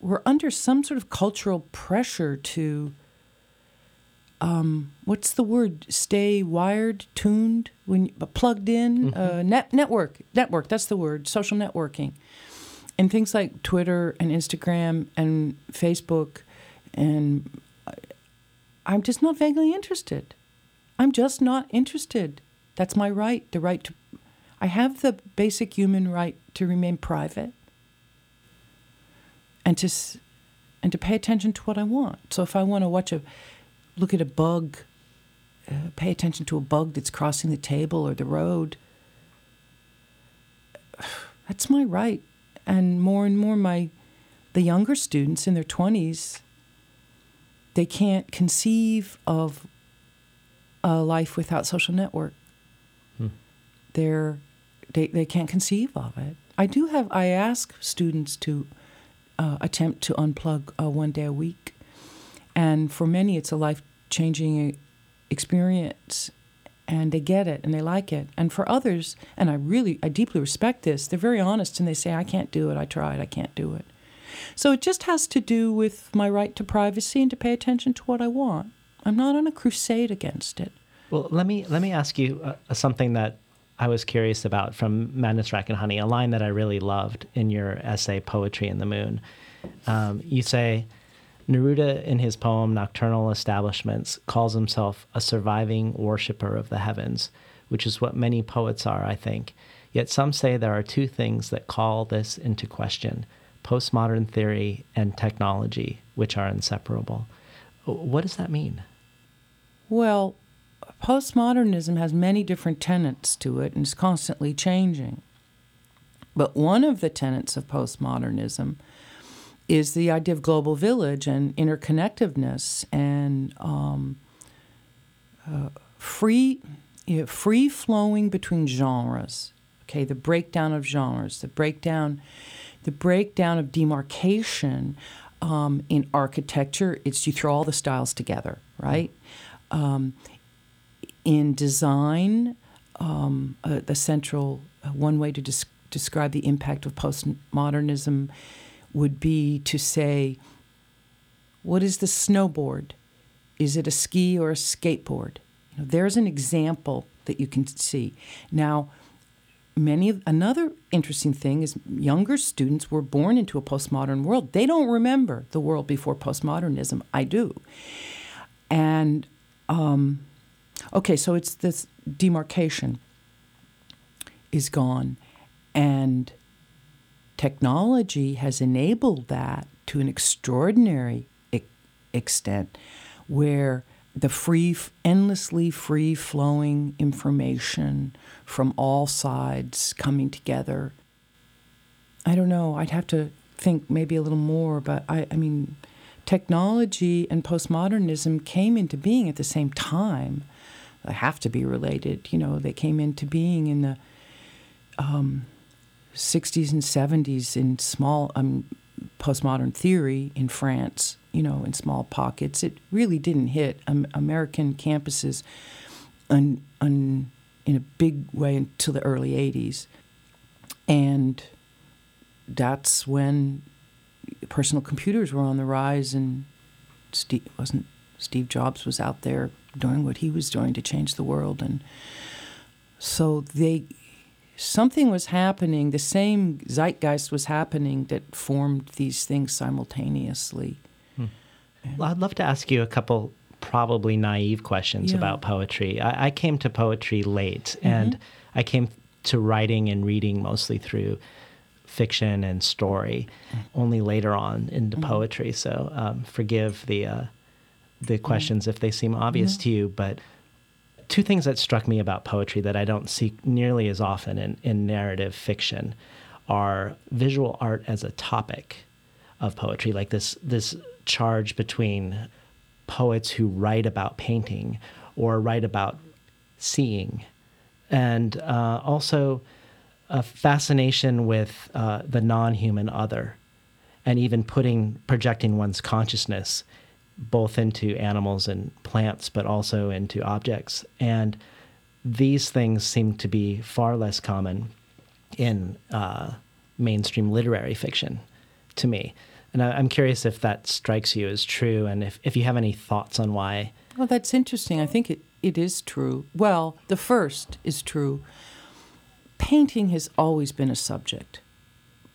[SPEAKER 3] we're under some sort of cultural pressure to um, what's the word? Stay wired, tuned, when uh, plugged in, mm-hmm. uh, net network, network. That's the word. Social networking, and things like Twitter and Instagram and Facebook, and uh, I'm just not vaguely interested. I'm just not interested. That's my right. The right to. I have the basic human right to remain private. And to, and to pay attention to what I want. So if I want to watch a look at a bug uh, pay attention to a bug that's crossing the table or the road. That's my right. And more and more, my the younger students in their 20s, they can't conceive of a life without social network.
[SPEAKER 2] Hmm.
[SPEAKER 3] They're, they, they can't conceive of it. I do have, I ask students to uh, attempt to unplug uh, one day a week. And for many, it's a life changing experience and they get it and they like it. And for others, and I really, I deeply respect this, they're very honest and they say, I can't do it, I tried, I can't do it. So it just has to do with my right to privacy and to pay attention to what I want. I'm not on a crusade against it.
[SPEAKER 2] Well, let me let me ask you uh, something that I was curious about from Madness Rack and Honey, a line that I really loved in your essay "Poetry in the Moon." Um, you say, Neruda, in his poem Nocturnal Establishments, calls himself a surviving worshiper of the heavens, which is what many poets are, I think. Yet some say there are two things that call this into question postmodern theory and technology, which are inseparable. What does that mean?
[SPEAKER 3] Well, postmodernism has many different tenets to it and is constantly changing. But one of the tenets of postmodernism is the idea of global village and interconnectedness and um, uh, free, you know, free flowing between genres. Okay, the breakdown of genres, the breakdown, the breakdown of demarcation um, in architecture. It's you throw all the styles together, right? Um, in design, um, uh, the central uh, one way to des- describe the impact of postmodernism would be to say, what is the snowboard? Is it a ski or a skateboard? You know, there's an example that you can see. Now, many of another interesting thing is younger students were born into a postmodern world. They don't remember the world before postmodernism. I do. And um, okay, so it's this demarcation is gone, and technology has enabled that to an extraordinary e- extent where the free endlessly free flowing information from all sides coming together. I don't know i'd have to think maybe a little more but i, I mean technology and postmodernism came into being at the same time. They have to be related you know they came into being in the um, 60s and 70s in small um, postmodern theory in France, you know, in small pockets. It really didn't hit um, American campuses un, un, in a big way until the early 80s. And that's when personal computers were on the rise and Steve wasn't Steve Jobs was out there doing what he was doing to change the world and so they something was happening, the same zeitgeist was happening that formed these things simultaneously.
[SPEAKER 2] Hmm. Well, I'd love to ask you a couple probably naive questions
[SPEAKER 3] Yeah.
[SPEAKER 2] about poetry. I, I came to poetry late,
[SPEAKER 3] Mm-hmm.
[SPEAKER 2] and I came to writing and reading mostly through fiction and story, only later on into
[SPEAKER 3] Mm-hmm.
[SPEAKER 2] poetry. So um, forgive the uh, the questions if they seem obvious to you, but two things that struck me about poetry that I don't see nearly as often in, in narrative fiction are visual art as a topic of poetry, like this this charge between poets who write about painting or write about seeing, and uh, also a fascination with uh, the non-human other, and even putting projecting one's consciousness both into animals and plants, but also into objects. And these things seem to be far less common in uh, mainstream literary fiction to me. And I, I'm curious if that strikes you as true and if, if you have any thoughts on why.
[SPEAKER 3] Well, that's interesting. I think it, it is true. Well, the first is true. Painting has always been a subject.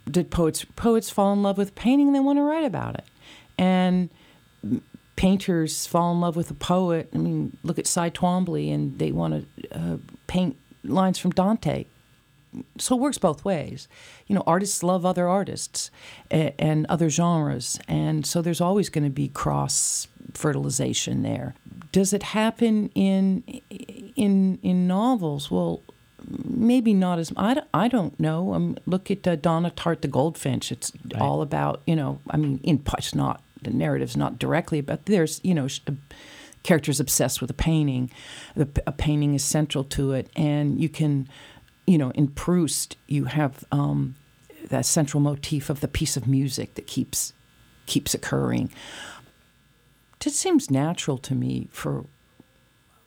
[SPEAKER 3] Did poets poets fall in love with painting? They want to write about it, and painters fall in love with a poet. I mean, look at Cy Twombly, and they want to uh, paint lines from Dante. So it works both ways. You know, artists love other artists and, and other genres, and so there's always going to be cross fertilization there. does it happen in in in novels? Well, maybe not as I don't, I don't know. Um, look at uh, Donna Tartt the Goldfinch. It's
[SPEAKER 2] Right.
[SPEAKER 3] all about you know. I mean, in it's not the narrative's not directly, but there's you know. uh, Characters obsessed with a painting, the, a painting is central to it, and you can, you know, in Proust you have um, that central motif of the piece of music that keeps keeps occurring. It seems natural to me for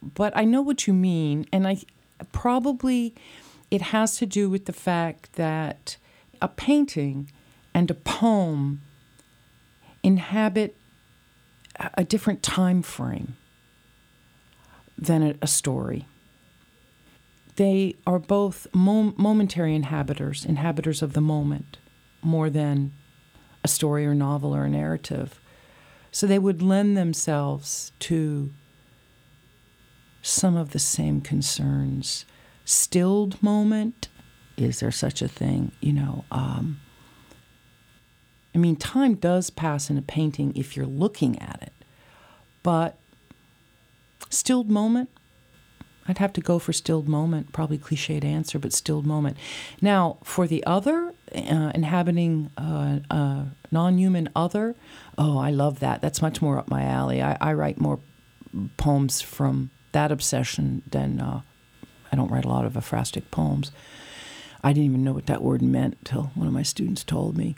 [SPEAKER 3] but I know what you mean, and I probably it has to do with the fact that a painting and a poem inhabit a- different time frame than a, a story. They are both mom- momentary inhabitors, inhabitors of the moment, more than a story or novel or a narrative. So they would lend themselves to some of the same concerns. Stilled moment, is there such a thing? You know, um, I mean, time does pass in a painting if you're looking at it, but stilled moment, I'd have to go for stilled moment, probably cliched answer, but stilled moment. Now, for the other, uh, inhabiting uh, uh, non human other, oh, I love that. That's much more up my alley. I, I write more poems from that obsession than uh, I don't write a lot of ekphrastic poems. I didn't even know what that word meant until one of my students told me.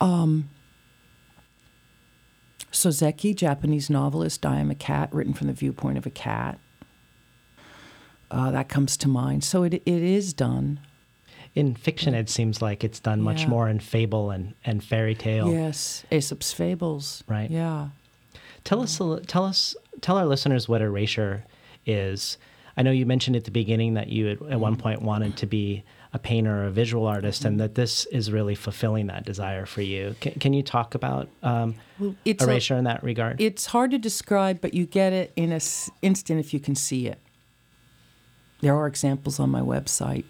[SPEAKER 3] Um, Soseki, Japanese novelist, I Am a Cat, written from the viewpoint of a cat. Uh, that comes to mind. So it, it is done.
[SPEAKER 2] In fiction, it seems like it's done much
[SPEAKER 3] Yeah.
[SPEAKER 2] more in fable and, and fairy tale.
[SPEAKER 3] Yes, Aesop's Fables.
[SPEAKER 2] Right.
[SPEAKER 3] Yeah.
[SPEAKER 2] Tell us, tell us, tell our listeners what erasure is. I know you mentioned at the beginning that you had, at one point wanted to be a painter or a visual artist, and that this is really fulfilling that desire for you. Can, can you talk about um,
[SPEAKER 3] it's a-
[SPEAKER 2] erasure in that regard?
[SPEAKER 3] It's hard to describe, but you get it in an instant if you can see it. There are examples on my website.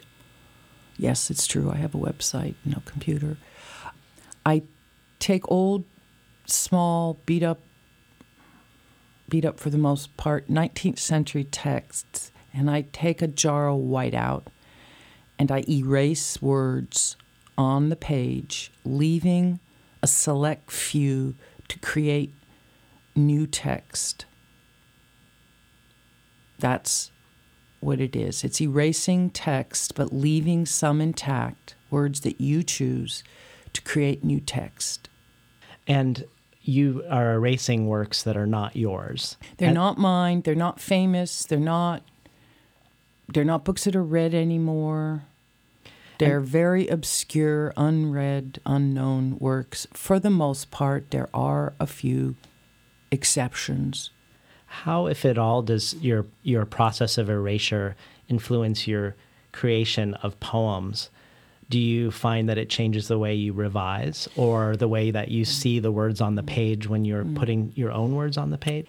[SPEAKER 3] Yes, it's true. I have a website, no computer. I take old, small, beat up, beat up for the most part, 19th century texts, and I take a jar of whiteout and I erase words on the page, leaving a select few to create new text. That's what it is. It's erasing text but leaving some intact, words that you choose to create new text.
[SPEAKER 2] and you are erasing works that are not yours.
[SPEAKER 3] They're
[SPEAKER 2] And-
[SPEAKER 3] not mine, they're not famous, they're not they're not books that are read anymore. They're very obscure, unread, unknown works. For the most part, there are a few exceptions.
[SPEAKER 2] How, if at all, does your your process of erasure influence your creation of poems? Do you find that it changes the way you revise, or the way that you mm. see the words on the page when you're mm. putting your own words on the page?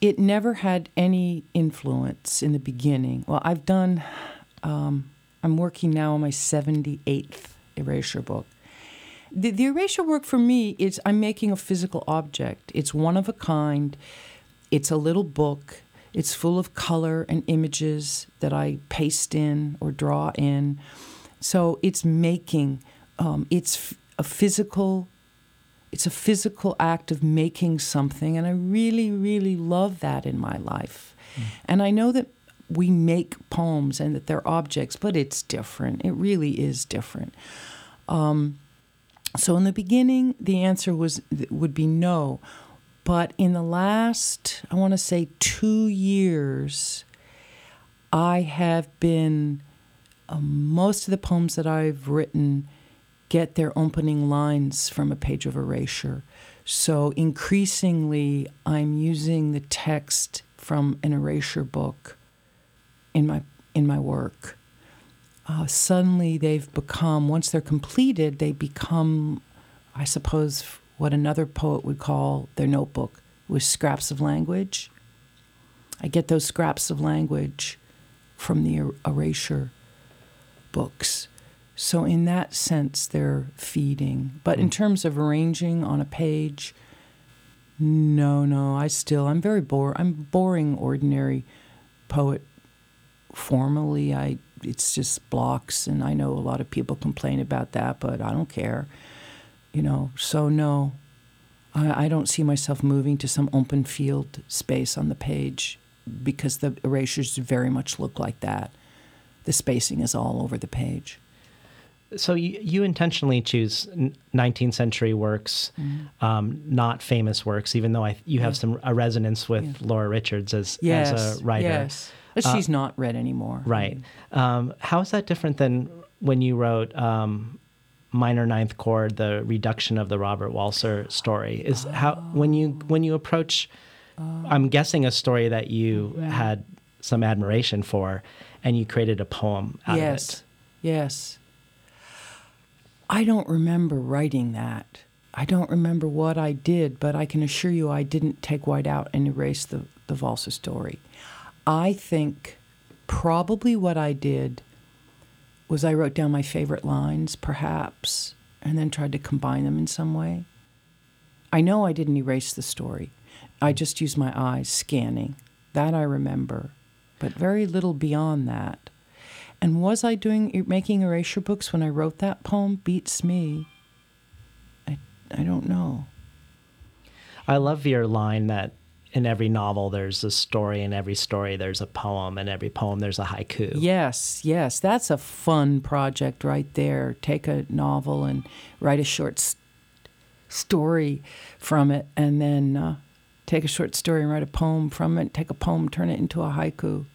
[SPEAKER 3] It never had any influence in the beginning. Well, I've done, um, I'm working now on my 78th erasure book. The, the erasure work for me is I'm making a physical object. It's one of a kind. It's a little book. It's full of color and images that I paste in or draw in. So it's making. Um, it's a physical. It's a physical act of making something, and I really, really love that in my life. And I know that we make poems and that they're objects, but it's different. It really is different. Um, so in the beginning, the answer was would be no, but in the last, I want to say two years, I have been um, most of the poems that I've written get their opening lines from a page of erasure. So increasingly, I'm using the text from an erasure book in my in my work. Uh, suddenly, they've become once they're completed, they become, I suppose, what another poet would call their notebook with scraps of language. I get those scraps of language from the er- erasure books. So, in that sense, they're feeding. But in mm. terms of arranging on a page, No, no. I still I'm very bore. I'm boring, ordinary poet. Formally, I it's just blocks, and I know a lot of people complain about that, but I don't care. You know, so no, I, I don't see myself moving to some open field space on the page because the erasures very much look like that. The spacing is all over the page.
[SPEAKER 2] So you, you intentionally choose 19th century works, um, not famous works, even though I, you have
[SPEAKER 3] Yeah.
[SPEAKER 2] some a resonance with Laura Richards as,
[SPEAKER 3] Yes,
[SPEAKER 2] as a writer.
[SPEAKER 3] yes. But
[SPEAKER 2] Uh,
[SPEAKER 3] she's not read anymore.
[SPEAKER 2] Right. Um, how is that different than when you wrote um, minor ninth chord, the reduction of the Robert Walser story? Is how when you when you approach, I'm guessing a story that you had some admiration for, and you created a poem out
[SPEAKER 3] yes,
[SPEAKER 2] of it.
[SPEAKER 3] Yes. yes. I don't remember writing that. I don't remember what I did, but I can assure you I didn't take White out and erase the, the Walser story. I think probably what I did was I wrote down my favorite lines, perhaps, and then tried to combine them in some way. I know I didn't erase the story. I just used my eyes scanning. That I remember, but very little beyond that. And was I doing making erasure books when I wrote that poem? Beats me. I I don't know.
[SPEAKER 2] I love your line that in every novel there's a story, in every story there's a poem, in every poem there's a haiku.
[SPEAKER 3] Yes, yes, that's a fun project right there. Take a novel and write a short story from it, and then uh, take a short story and write a poem from it. Take a poem, turn it into a haiku.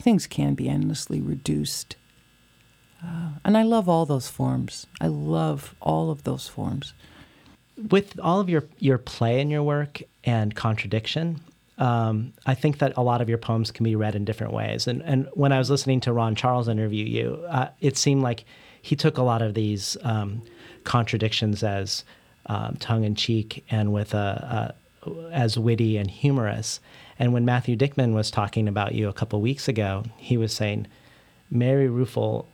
[SPEAKER 3] Things can be endlessly reduced. Uh, and I love all those forms. I love all of those forms.
[SPEAKER 2] with all of your your play in your work and contradiction, um, I think that a lot of your poems can be read in different ways. And and when I was listening to Ron Charles interview you, uh, it seemed like he took a lot of these um, contradictions as um, tongue in cheek and with a, a as witty and humorous. And when Matthew Dickman was talking about you a couple weeks ago, he was saying Mary Ruefle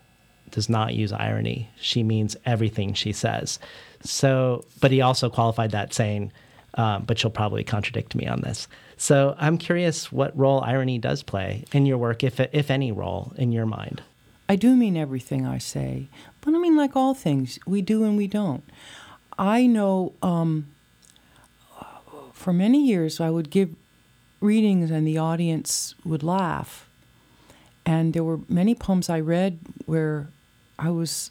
[SPEAKER 2] does not use irony. She means everything she says. So, but he also qualified that saying, um, but she'll probably contradict me on this. So I'm curious what role irony does play in your work, if, if any role in your mind.
[SPEAKER 3] I do mean everything I say, but I mean, like all things, we do and we don't. I know um, for many years I would give readings and the audience would laugh. And there were many poems I read where I was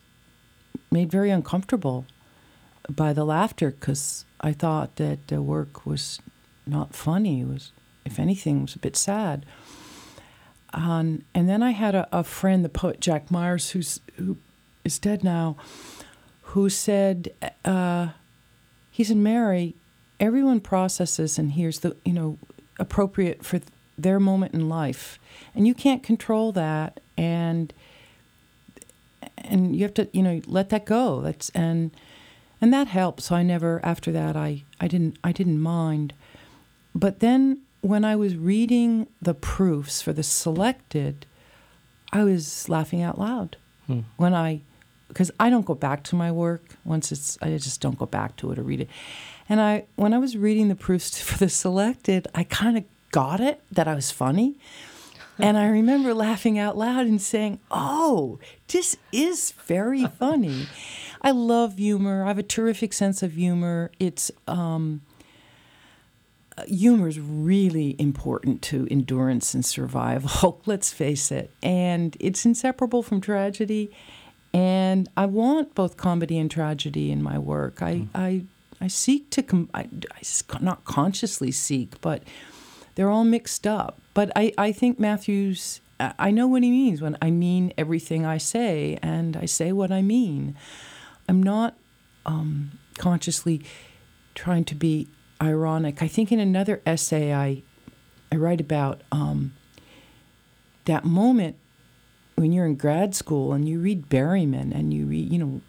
[SPEAKER 3] made very uncomfortable by the laughter because I thought that the work was not funny. It was, if anything, was a bit sad. Um, and then I had a, a friend, the poet Jack Myers, who's who is dead now, who said, uh, he said, Mary, everyone processes and hears the you know appropriate for their moment in life, and you can't control that, and and you have to you know let that go. That's and and that helped. So I never after that I I didn't I didn't mind, but then when I was reading the proofs for the selected, I was laughing out loud
[SPEAKER 2] Hmm.
[SPEAKER 3] when I because I don't go back to my work once it's I just don't go back to it or read it. And I when I was reading the proofs for the selected, I kind of got it that I was funny. And I remember laughing out loud and saying, "Oh, this is very funny." I love humor. I have a terrific sense of humor. It's um, humor is really important to endurance and survival. Let's face it, and it's inseparable from tragedy. And I want both comedy and tragedy in my work. I I, I seek to com- I, I not consciously seek, but they're all mixed up. But I, I think Matthews, I I know what he means when I mean everything I say, and I say what I mean. I'm not um, consciously trying to be ironic. I think in another essay I, I write about um, that moment when you're in grad school and you read Berryman and you read, you know,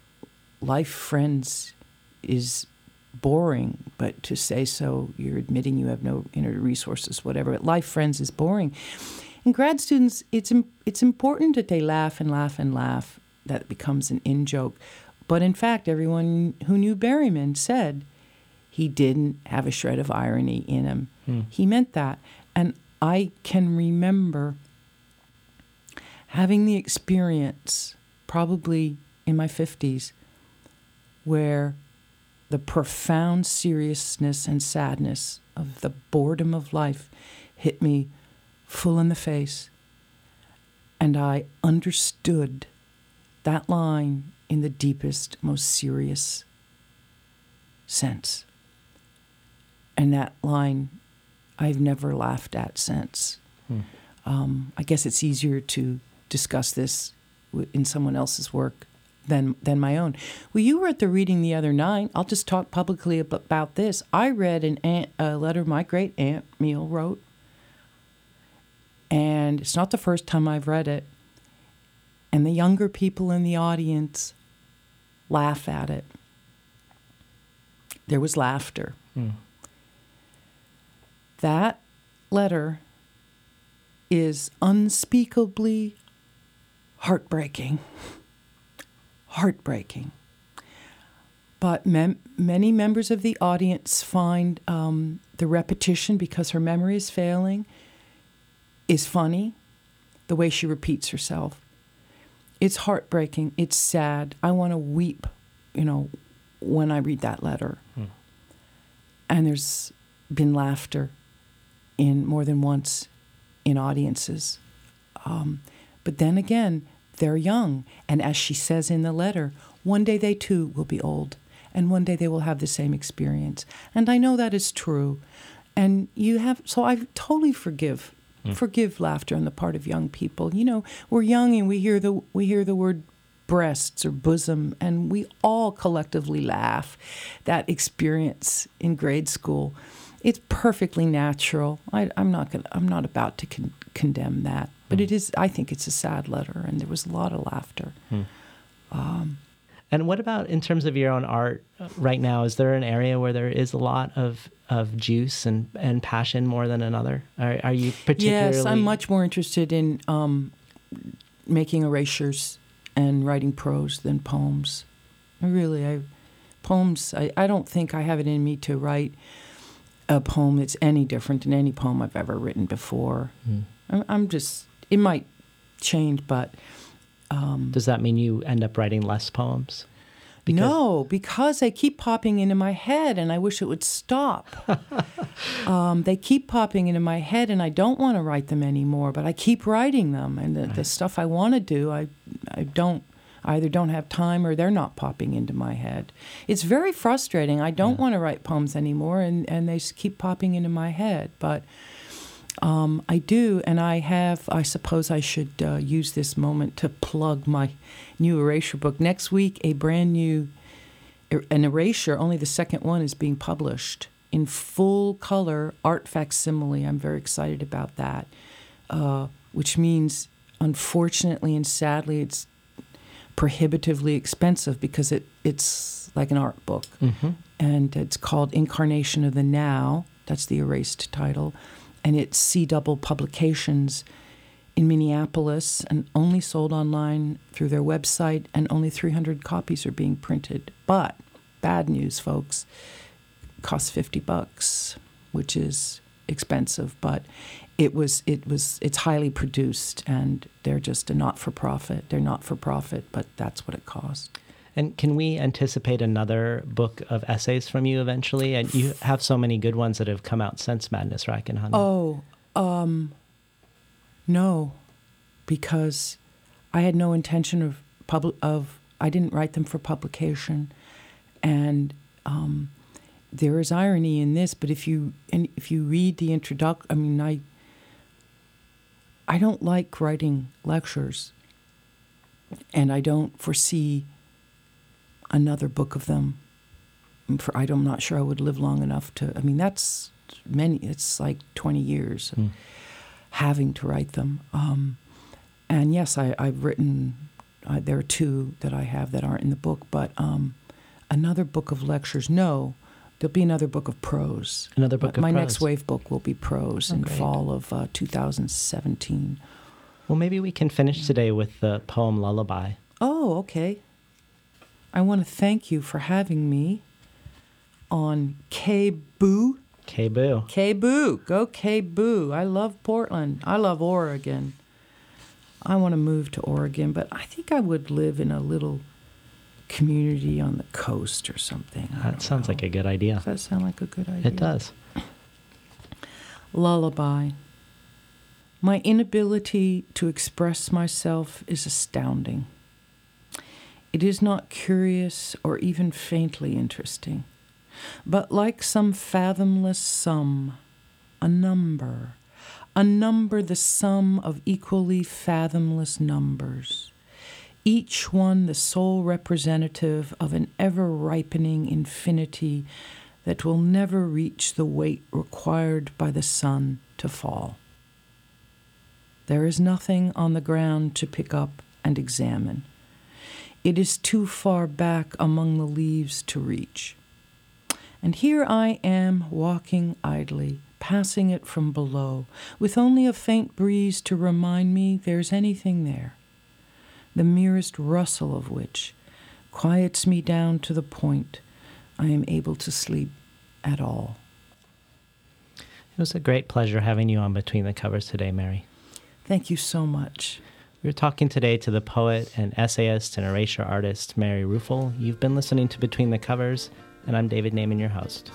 [SPEAKER 3] Life Friends is boring, but to say so, you're admitting you have no inner resources, whatever. But Life Friends is boring. And grad students, it's it's important that they laugh and laugh and laugh. That becomes an in joke. But in fact, everyone who knew Berryman said he didn't have a shred of irony in him. Hmm. He meant that. And I can remember having the experience, probably in my 50s, where the profound seriousness and sadness of the boredom of life hit me full in the face. And I understood that line in the deepest, most serious sense. And that line I've never laughed at since. Um, I guess it's easier to discuss this in someone else's work than than my own. Well, you were at the reading the other night. I'll just talk publicly about this. I read an aunt, a letter my great aunt Meal wrote, and it's not the first time I've read it. And the younger people in the audience laugh at it. There was laughter. Hmm. That letter is unspeakably heartbreaking. Heartbreaking. But mem- many members of the audience find um, the repetition, because her memory is failing, is funny, the way she repeats herself. It's heartbreaking. It's sad. I want to weep, you know, when I read that letter. And there's been laughter in more than once in audiences. Um, but then again, they're young. And as she says in the letter, one day they too will be old. And one day they will have the same experience. And I know that is true. And you have, so I totally forgive. Mm. Forgive laughter on the part of young people. You know, we're young and we hear the we hear the word breasts or bosom, and we all collectively laugh. That experience in grade school, it's perfectly natural. I, I'm not gonna, I'm not about to con- condemn that, but it is. I think it's a sad letter, and there was a lot of laughter.
[SPEAKER 2] And what about in terms of your own art uh, right now? Is there an area where there is a lot of, of juice and, and passion more than another? Are, are you particularly?
[SPEAKER 3] Yes, I'm much more interested in um, making erasures and writing prose than poems. I really, I poems. I, I don't think I have it in me to write a poem that's any different than any poem I've ever written before. I'm, I'm just. It might change, but
[SPEAKER 2] Does that mean you end up writing less poems?
[SPEAKER 3] no, because they keep popping into my head, and I wish it would stop. um, they keep popping into my head, and I don't want to write them anymore. But I keep writing them, and the, the stuff I want to do, I, I don't. I either don't have time or they're not popping into my head. It's very frustrating. I don't want to write poems anymore, and, and they s- keep popping into my head. But um, I do, and I have. I suppose I should uh, use this moment to plug my new erasure book. Next week, a brand new er- an erasure. Only the second one is being published in full color art facsimile. I'm very excited about that, uh, which means, unfortunately and sadly, it's prohibitively expensive because it it's like an art book, and it's called Incarnation of the Now. That's the erased title, and it's C Double Publications in Minneapolis, and only sold online through their website, and only 300 copies are being printed. But bad news, folks, costs 50 bucks, which is expensive, but it was it was it's highly produced and they're just a not for profit. They're not for profit, but that's what it costs.
[SPEAKER 2] And can we anticipate another book of essays from you eventually? And you have so many good ones that have come out since Madness, Rack and Honey.
[SPEAKER 3] Oh, um, no, because I had no intention of public of. I didn't write them for publication, and um, there is irony in this. But if you and if you read the introduction, I mean, I I don't like writing lectures, and I don't foresee another book of them. For I'm not sure I would live long enough to. I mean, that's many. It's like twenty years of having to write them. Um, and yes, I, I've written. Uh, there are two that I have that aren't in the book, but um, another book of lectures. No, there'll be another book of prose.
[SPEAKER 2] Another book
[SPEAKER 3] my
[SPEAKER 2] prose.
[SPEAKER 3] next wave book will be prose in
[SPEAKER 2] great.
[SPEAKER 3] fall of uh, 2017.
[SPEAKER 2] Well, maybe we can finish today with the poem Lullaby.
[SPEAKER 3] Oh, okay. I want to thank you for having me. on KBOO.
[SPEAKER 2] K Boo.
[SPEAKER 3] KBOO. Go KBOO. I love Portland. I love Oregon. I want to move to Oregon, but I think I would live in a little community on the coast or something. I
[SPEAKER 2] That sounds
[SPEAKER 3] know.
[SPEAKER 2] like a good idea.
[SPEAKER 3] Does that sound like a good idea?
[SPEAKER 2] It does.
[SPEAKER 3] Lullaby. My inability to express myself is astounding. It is not curious or even faintly interesting, but like some fathomless sum, a number, a number the sum of equally fathomless numbers, each one the sole representative of an ever ripening infinity that will never reach the weight required by the sun to fall. There is nothing on the ground to pick up and examine. It is too far back among the leaves to reach. And here I am walking idly, passing it from below, with only a faint breeze to remind me there's anything there, the merest rustle of which quiets me down to the point I am able to sleep at all.
[SPEAKER 2] It was a great pleasure having you on Between the Covers today, Mary.
[SPEAKER 3] Thank you so much.
[SPEAKER 2] We are talking today to the poet and essayist and erasure artist Mary Ruefle. You've been listening to Between the Covers, and I'm David Naimon, your host.